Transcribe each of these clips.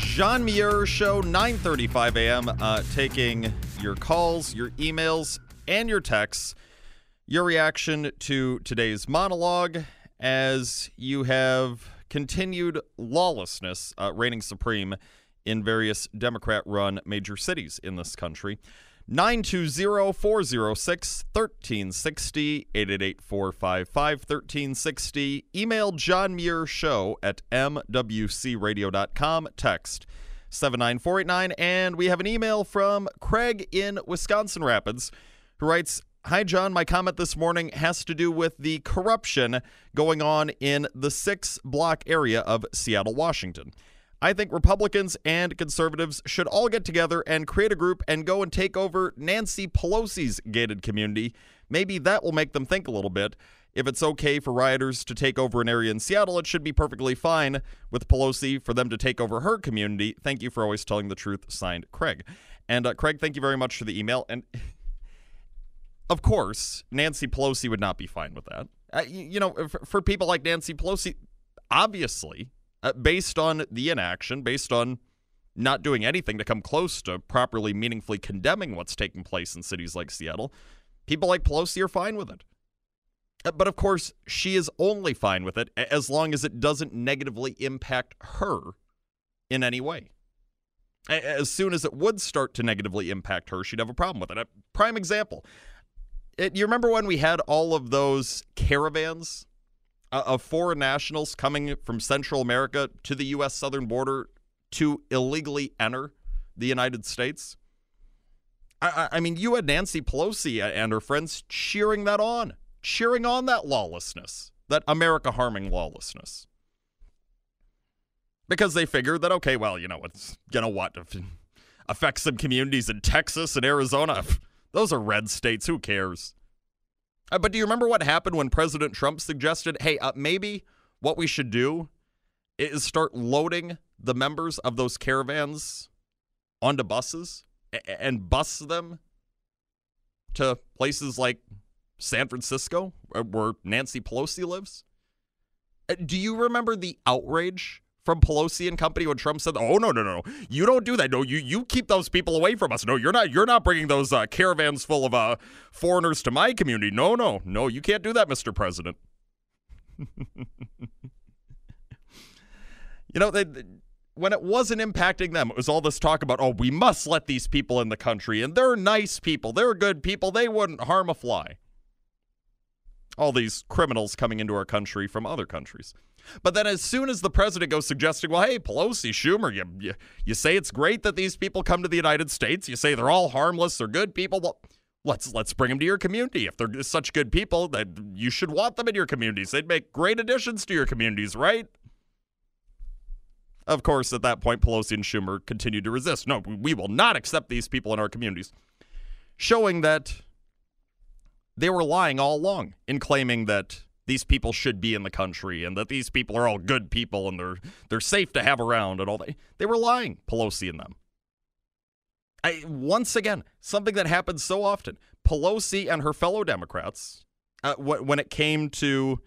John Muir Show, 9:35 a.m. Uh, taking your calls, your emails, and your texts. Your reaction to today's monologue, as you have continued lawlessness uh, reigning supreme in various Democrat-run major cities in this country. 920-406-1360, 888-455-1360. Email John Muir Show at mwcradio.com. Text 79489. And we have an email from Craig in Wisconsin Rapids who writes, Hi, John. My comment this morning has to do with the corruption going on in the six block area of Seattle, Washington. I think Republicans and conservatives should all get together and create a group and go and take over Nancy Pelosi's gated community. Maybe that will make them think a little bit. If it's okay for rioters to take over an area in Seattle, it should be perfectly fine with Pelosi for them to take over her community. Thank you for always telling the truth. Signed, Craig. And uh, Craig, thank you very much for the email. And of course, Nancy Pelosi would not be fine with that. Uh, you, you, know, for, for people like Nancy Pelosi, obviously uh, based on the inaction, based on not doing anything to come close to properly, meaningfully condemning what's taking place in cities like Seattle, people like Pelosi are fine with it. Uh, but of course, she is only fine with it as long as it doesn't negatively impact her in any way. As soon as it would start to negatively impact her, she'd have a problem with it. A prime example. It, you remember when we had all of those caravans Uh, of foreign nationals coming from Central America to the U.S. southern border to illegally enter the United States. I, I mean, you had Nancy Pelosi and her friends cheering that on, cheering on that lawlessness, that America harming lawlessness. Because they figured that, okay, well, you know, it's going to what? Affect some communities in Texas and Arizona. Those are red states. Who cares? Uh, but do you remember what happened when President Trump suggested, hey, uh, maybe what we should do is start loading the members of those caravans onto buses and bus them to places like San Francisco, where Nancy Pelosi lives? Uh, do you remember the outrage from Pelosi and company when Trump said, "Oh no, no, no, you don't do that. No, you you keep those people away from us. No, you're not you're not bringing those uh, caravans full of uh, foreigners to my community. No, no, no, you can't do that, Mr. President." you know, they, they, when it wasn't impacting them, it was all this talk about, "Oh, we must let these people in the country, and they're nice people, they're good people, they wouldn't harm a fly." All these criminals coming into our country from other countries. But then, as soon as the president goes suggesting, well, hey, Pelosi, Schumer, you, you, you say it's great that these people come to the United States. You say they're all harmless, they're good people. Well, let's let's bring them to your community. If they're such good people, that you should want them in your communities. They'd make great additions to your communities, right? Of course, at that point, Pelosi and Schumer continued to resist. No, we will not accept these people in our communities, showing that they were lying all along in claiming that these people should be in the country and that these people are all good people and they're they're safe to have around and all that. They were lying, Pelosi and them. I, once again, something that happens so often. Pelosi and her fellow Democrats, uh, wh- when it came to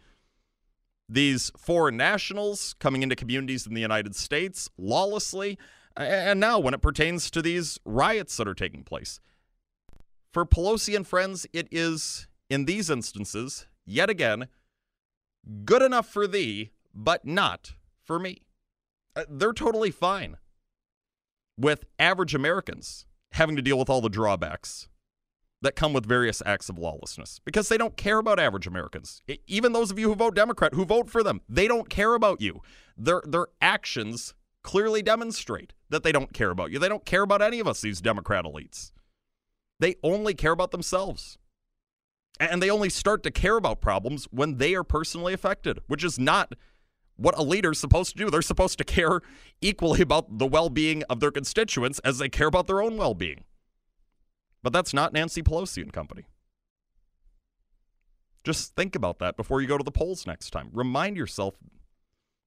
these foreign nationals coming into communities in the United States lawlessly, and now when it pertains to these riots that are taking place. For Pelosi and friends, it is, in these instances, yet again, good enough for thee, but not for me. Uh, they're totally fine with average Americans having to deal with all the drawbacks that come with various acts of lawlessness because they don't care about average Americans. Even those of you who vote Democrat, who vote for them, they don't care about you. Their their actions clearly demonstrate that they don't care about you. They don't care about any of us these Democrat elites. They only care about themselves. And they only start to care about problems when they are personally affected, which is not what a leader's supposed to do. They're supposed to care equally about the well being of their constituents as they care about their own well being. But that's not Nancy Pelosi and company. Just think about that before you go to the polls next time. Remind yourself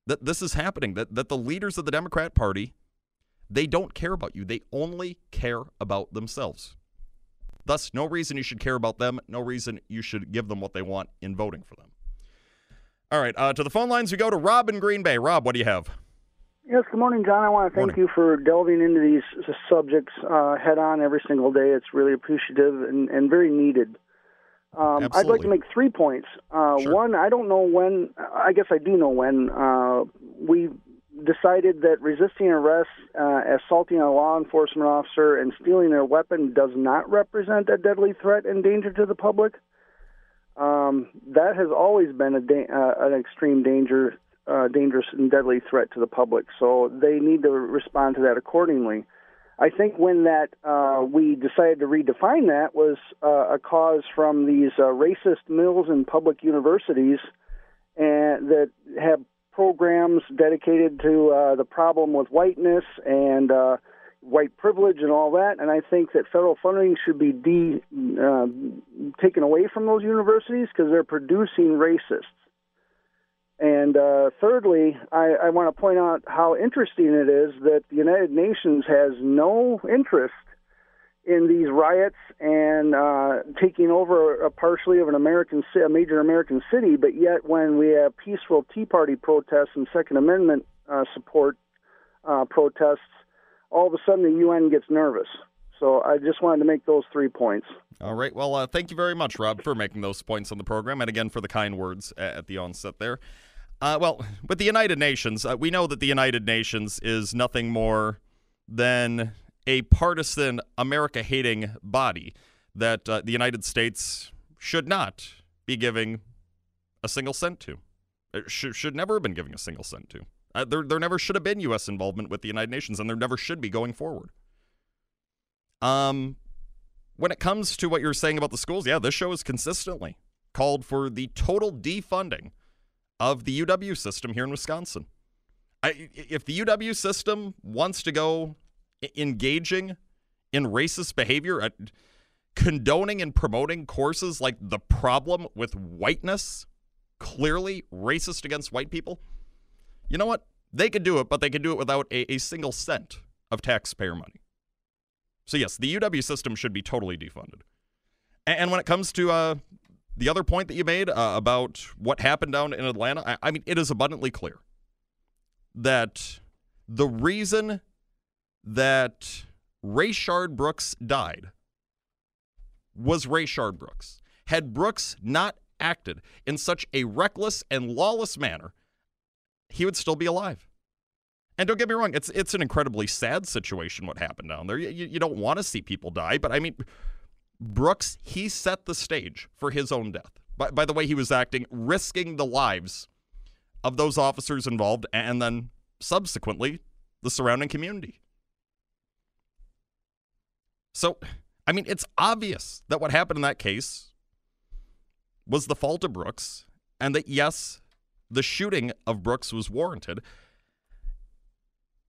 that this is happening, that, that the leaders of the Democrat Party, they don't care about you. They only care about themselves. Thus, no reason you should care about them, no reason you should give them what they want in voting for them. All right, uh, to the phone lines we go to Rob in Green Bay. Rob, what do you have? Yes, good morning, John. I want to thank Morning. you for delving into these subjects uh, head on every single day. It's really appreciative and, and very needed. Um, I'd like to make three points. Uh, Sure. One, I don't know when, I guess I do know when, uh, we decided that resisting arrest, uh, assaulting a law enforcement officer, and stealing their weapon does not represent a deadly threat and danger to the public. Um, that has always been a da- uh, an extreme danger, uh, dangerous and deadly threat to the public. So they need to respond to that accordingly. I think when that uh, we decided to redefine that was uh, a cause from these uh, racist mills and public universities, and that have programs dedicated to uh, the problem with whiteness and uh, white privilege and all that. And I think that federal funding should be de, uh, taken away from those universities because they're producing racists. And uh, thirdly, I, I want to point out how interesting it is that the United Nations has no interest in these riots and uh, taking over a partially of an American, a major American city. But yet, when we have peaceful Tea Party protests and Second Amendment uh, support uh, protests, all of a sudden the UN gets nervous. So I just wanted to make those three points. All right. Well, uh, thank you very much, Rob, for making those points on the program, and again for the kind words at the onset there. Uh, well, with the United Nations, uh, we know that the United Nations is nothing more than a partisan, America hating body that uh, the United States should not be giving a single cent to. It should, should never have been giving a single cent to. Uh, there, there never should have been U.S. involvement with the United Nations, and there never should be going forward. Um, when it comes to what you're saying about the schools, yeah, this show has consistently called for the total defunding of the UW system here in Wisconsin. I, if the UW system wants to go engaging in racist behavior, uh, condoning and promoting courses like the problem with whiteness, clearly racist against white people, you know what? They could do it, but they could do it without a, a single cent of taxpayer money. So yes, the UW system should be totally defunded. A- And when it comes to uh, the other point that you made uh, about what happened down in Atlanta, I, I mean, it is abundantly clear that the reason that Rayshard Brooks died was Rayshard Brooks. Had Brooks not acted in such a reckless and lawless manner, he would still be alive. And don't get me wrong, it's it's an incredibly sad situation what happened down there. You, you don't want to see people die, but I mean, Brooks, he set the stage for his own death. By, by the way he was acting, risking the lives of those officers involved and then subsequently the surrounding community. So, I mean, it's obvious that what happened in that case was the fault of Brooks and that, yes, the shooting of Brooks was warranted.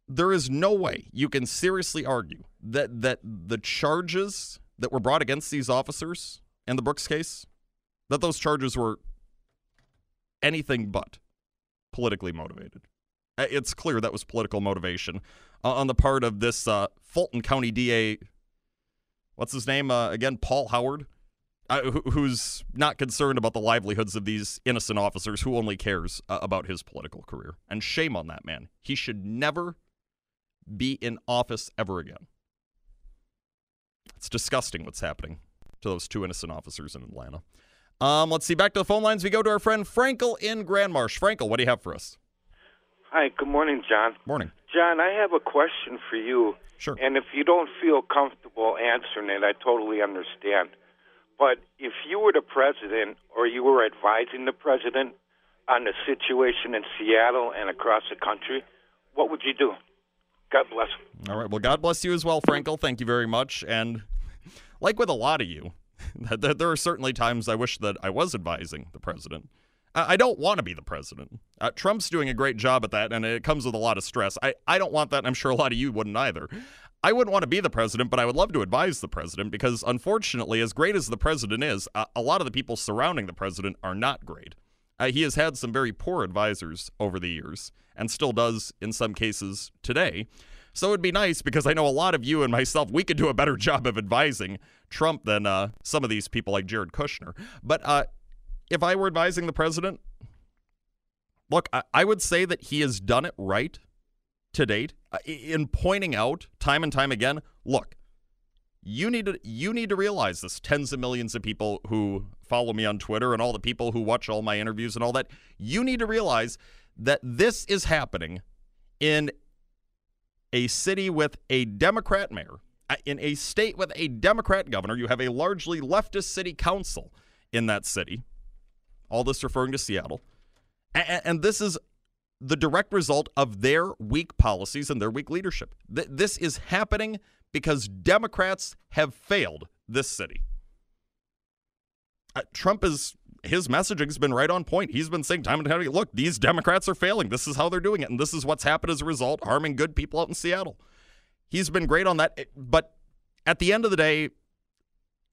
There is no way you can seriously argue that, that the charges that were brought against these officers in the Brooks case, that those charges were anything but politically motivated. Uh, It's clear that was political motivation uh, on the part of this uh, Fulton County DA. What's his name uh, again? Paul Howard, uh, who, who's not concerned about the livelihoods of these innocent officers, who only cares uh, about his political career. And shame on that man. He should never be in office ever again. It's disgusting what's happening to those two innocent officers in Atlanta. Um, let's see. Back to the phone lines. We go to our friend Frankel in Grand Marsh. Frankel, what do you have for us? Hi, good morning, John. Morning. John, I have a question for you. Sure. And if you don't feel comfortable answering it, I totally understand. But if you were the president or you were advising the president on the situation in Seattle and across the country, what would you do? God bless. All right. Well, God bless you as well, Frankel. Thank you very much. And like with a lot of you, there are certainly times I wish that I was advising the president. I don't want to be the president. Uh, Trump's doing a great job at that, and it comes with a lot of stress. I, I don't want that, and I'm sure a lot of you wouldn't either. I wouldn't want to be the president, but I would love to advise the president because, unfortunately, as great as the president is, a, a lot of the people surrounding the president are not great. Uh, he has had some very poor advisors over the years and still does in some cases today. So it'd be nice because I know a lot of you and myself, we could do a better job of advising Trump than uh, some of these people like Jared Kushner. But uh, if I were advising the president, look, I, I would say that he has done it right to date. In pointing out time and time again look, you need to you need to realize this. Tens of millions of people who follow me on Twitter and all the people who watch all my interviews and all that you need to realize that this is happening in a city with a democrat mayor uh, in a state with a democrat governor. You have a largely leftist city council in that city all this referring to Seattle and, this is the direct result of their weak policies and their weak leadership Th- this is happening because Democrats have failed this city. Uh, Trump is his messaging has been right on point. He's been saying time and time again, look, these Democrats are failing. This is how they're doing it, and this is what's happened as a result, harming good people out in Seattle. He's been great on that, but at the end of the day,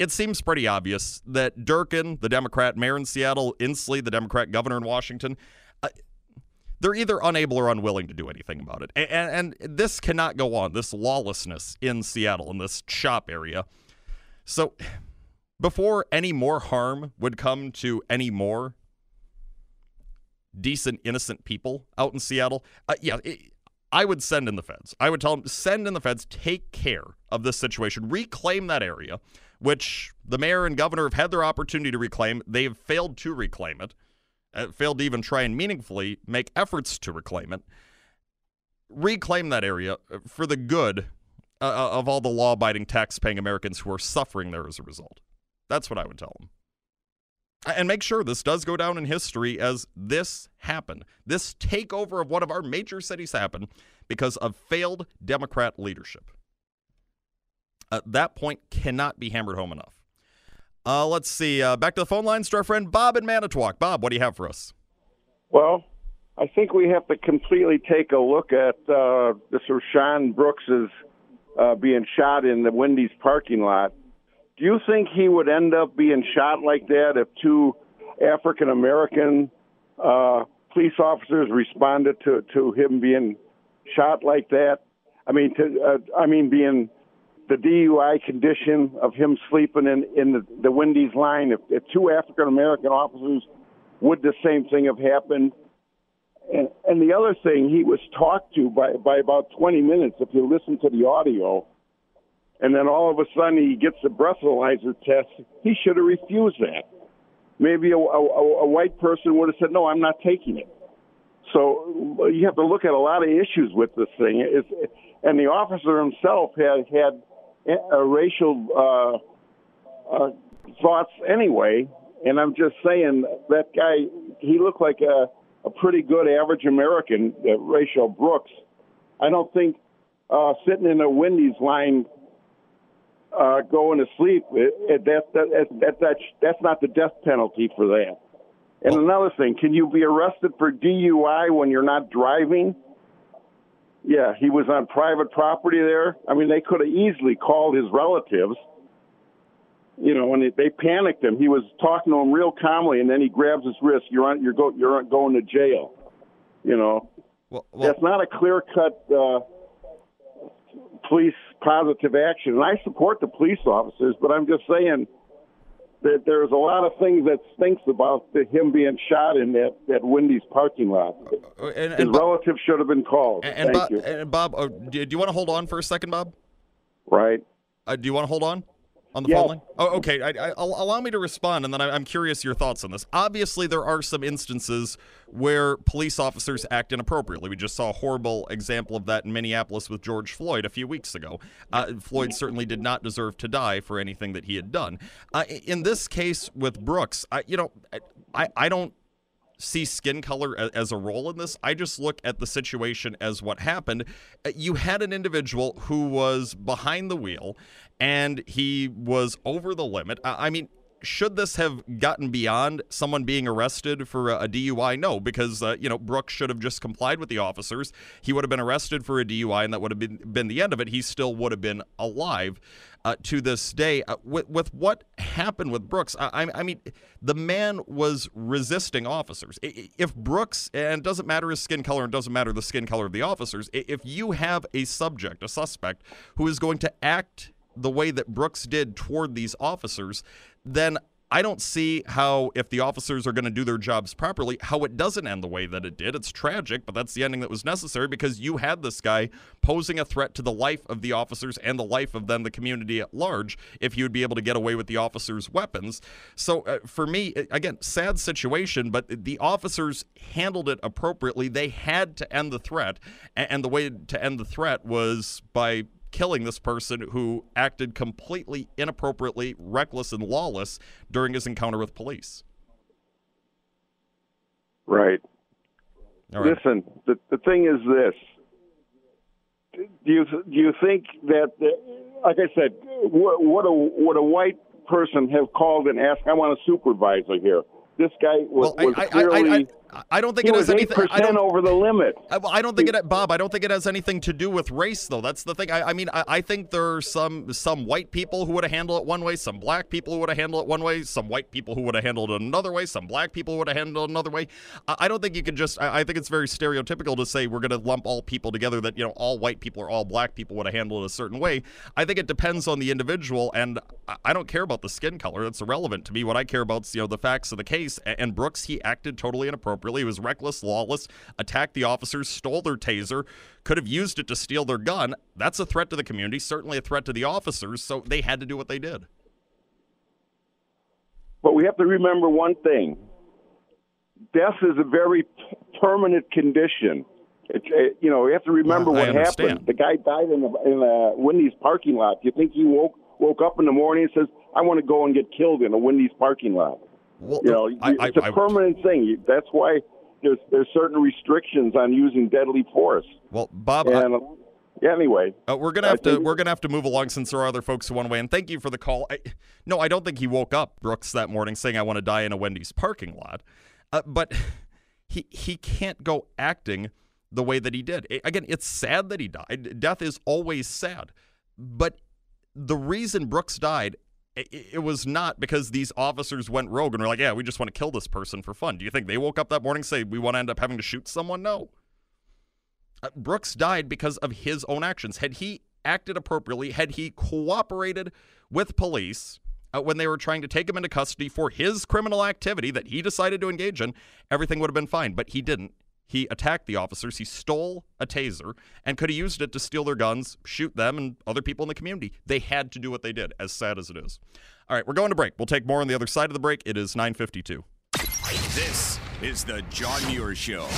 it seems pretty obvious that Durkan, the Democrat mayor in Seattle, Inslee, the Democrat governor in Washington, uh, they're either unable or unwilling to do anything about it. And, and, this cannot go on, this lawlessness in Seattle, in this CHOP area. So, before any more harm would come to any more decent, innocent people out in Seattle, uh, yeah, it, I would send in the feds. I would tell them, send in the feds, take care of this situation, reclaim that area, which the mayor and governor have had their opportunity to reclaim. They've failed to reclaim it uh, failed to even try and meaningfully make efforts to reclaim it, reclaim that area uh, for the good uh, uh, of all the law abiding, tax paying Americans who are suffering there as a result. That's what I would tell them. And make sure this does go down in history as this happened. This takeover of one of our major cities happened because of failed Democrat leadership. Uh, that point cannot be hammered home enough. Uh, let's see. Uh, back to the phone lines to our friend Bob in Manitowoc. Bob, what do you have for us? Well, I think we have to completely take a look at uh, this Sean Brooks is uh, being shot in the Wendy's parking lot. Do you think he would end up being shot like that if two African American uh, police officers responded to to him being shot like that? I mean, to uh, I mean being the DUI condition of him sleeping in in the, the Wendy's line. If, if two African American officers would the same thing have happened? And, and the other thing, he was talked to by by about 20 minutes. If you listen to the audio, and then all of a sudden he gets the breathalyzer test, he should have refused that. Maybe a, a, a white person would have said, "No, I'm not taking it." So you have to look at a lot of issues with this thing. It's, and the officer himself had had uh, racial uh, uh, thoughts anyway. And I'm just saying that guy, he looked like a, a pretty good average American, uh, Rayshard Brooks. I don't think uh, sitting in a Wendy's line uh, going to sleep, it, it, that, that, that, that, that's not the death penalty for that. And another thing, can you be arrested for DUI when you're not driving? Yeah, he was on private property there. I mean, they could have easily called his relatives. You know, and they, panicked him, he was talking to him real calmly, and then he grabs his wrist. You're on. You're go. You're going to jail. You know, well, well, that's not a clear cut uh, police positive action. And I support the police officers, but I'm just saying that there's a lot of things that stinks about him being shot in that, that Wendy's parking lot. Uh, and, and His Bob, relatives should have been called. And, and Thank Bob, you. And Bob, uh, do, you want to hold on for a second, Bob? Right. Uh, do you want to hold on? On the yes. phone line? Oh, okay. I, I, allow me to respond, and then I, am curious your thoughts on this. Obviously, there are some instances where police officers act inappropriately. We just saw a horrible example of that in Minneapolis with George Floyd a few weeks ago. Uh, Floyd certainly did not deserve to die for anything that he had done. Uh, in this case with Brooks, I, you know, I, I don't see skin color as a role in this. I just look at the situation as what happened. Uh, you had an individual who was behind the wheel and he was over the limit. I mean, should this have gotten beyond someone being arrested for a, DUI? No, because uh, you know Brooks should have just complied with the officers. He would have been arrested for a DUI, and that would have been been the end of it. He still would have been alive uh, to this day. Uh, with, with what happened with Brooks, I, I, mean, the man was resisting officers. If Brooks, and it doesn't matter his skin color, and doesn't matter the skin color of the officers, if you have a subject, a suspect, who is going to act the way that Brooks did toward these officers, then I don't see how, if the officers are going to do their jobs properly, how it doesn't end the way that it did. It's tragic, but that's the ending that was necessary because you had this guy posing a threat to the life of the officers and the life of then the community at large if you would be able to get away with the officers' weapons. So uh, for me, again, sad situation, but the officers handled it appropriately. They had to end the threat, and the way to end the threat was by killing this person who acted completely inappropriately, reckless, and lawless during his encounter with police. Right. right. Listen, the, the thing is this. Do you do you think that, like I said, what, what a what a white person have called and asked? I want a supervisor here. This guy was, well, was I, clearly. I, I, I don't think it has anything. I don't over the limit. I, I, don't think it, Bob. I don't think it has anything to do with race, though. That's the thing. I, I mean, I, I, think there are some some white people who would have handled it one way, some black people who would have handled it one way, some white people who would have handled it another way, some black people would have handled it another way. I, don't think you can just. I, think it's very stereotypical to say we're going to lump all people together. That you know, all white people or all black people would have handled it a certain way. I think it depends on the individual, and I don't care about the skin color. That's irrelevant to me. What I care about is you know the facts of the case. And Brooks, he acted totally He was reckless lawless, attacked the officers, stole their taser, could have used it to steal their gun. That's a threat to the community, certainly a threat to the officers, so they had to do what they did. But we have to remember one thing death is a very permanent condition. It, it, you know, you have to remember what happened. The guy died in a, in a Wendy's parking lot. Do you think he woke woke up in the morning and says, "I want to go and get killed in a Wendy's parking lot"? Well, you know, I, it's a permanent I, thing. That's why there's there's certain restrictions on using deadly force. Well, Bob. And, yeah, anyway, uh, we're gonna have to we're gonna have to move along since there are other folks who want to weigh. And thank you for the call. I, no, I don't think he woke up Brooks that morning saying I want to die in a Wendy's parking lot. Uh, but he he can't go acting the way that he did. It, again, it's sad that he died. Death is always sad, but the reason Brooks died it, was not because these officers went rogue and were like, yeah, we just want to kill this person for fun. Do you think they woke up that morning and say we want to end up having to shoot someone? No. Uh, Brooks died because of his own actions. Had he acted appropriately, had he cooperated with police uh, when they were trying to take him into custody for his criminal activity that he decided to engage in, everything would have been fine. But he didn't. He attacked the officers. He stole a taser and could have used it to steal their guns, shoot them and other people in the community. They had to do what they did, as sad as it is. All right, we're going to break. We'll take more on the other side of the break. It is 952. This is the John Muir Show.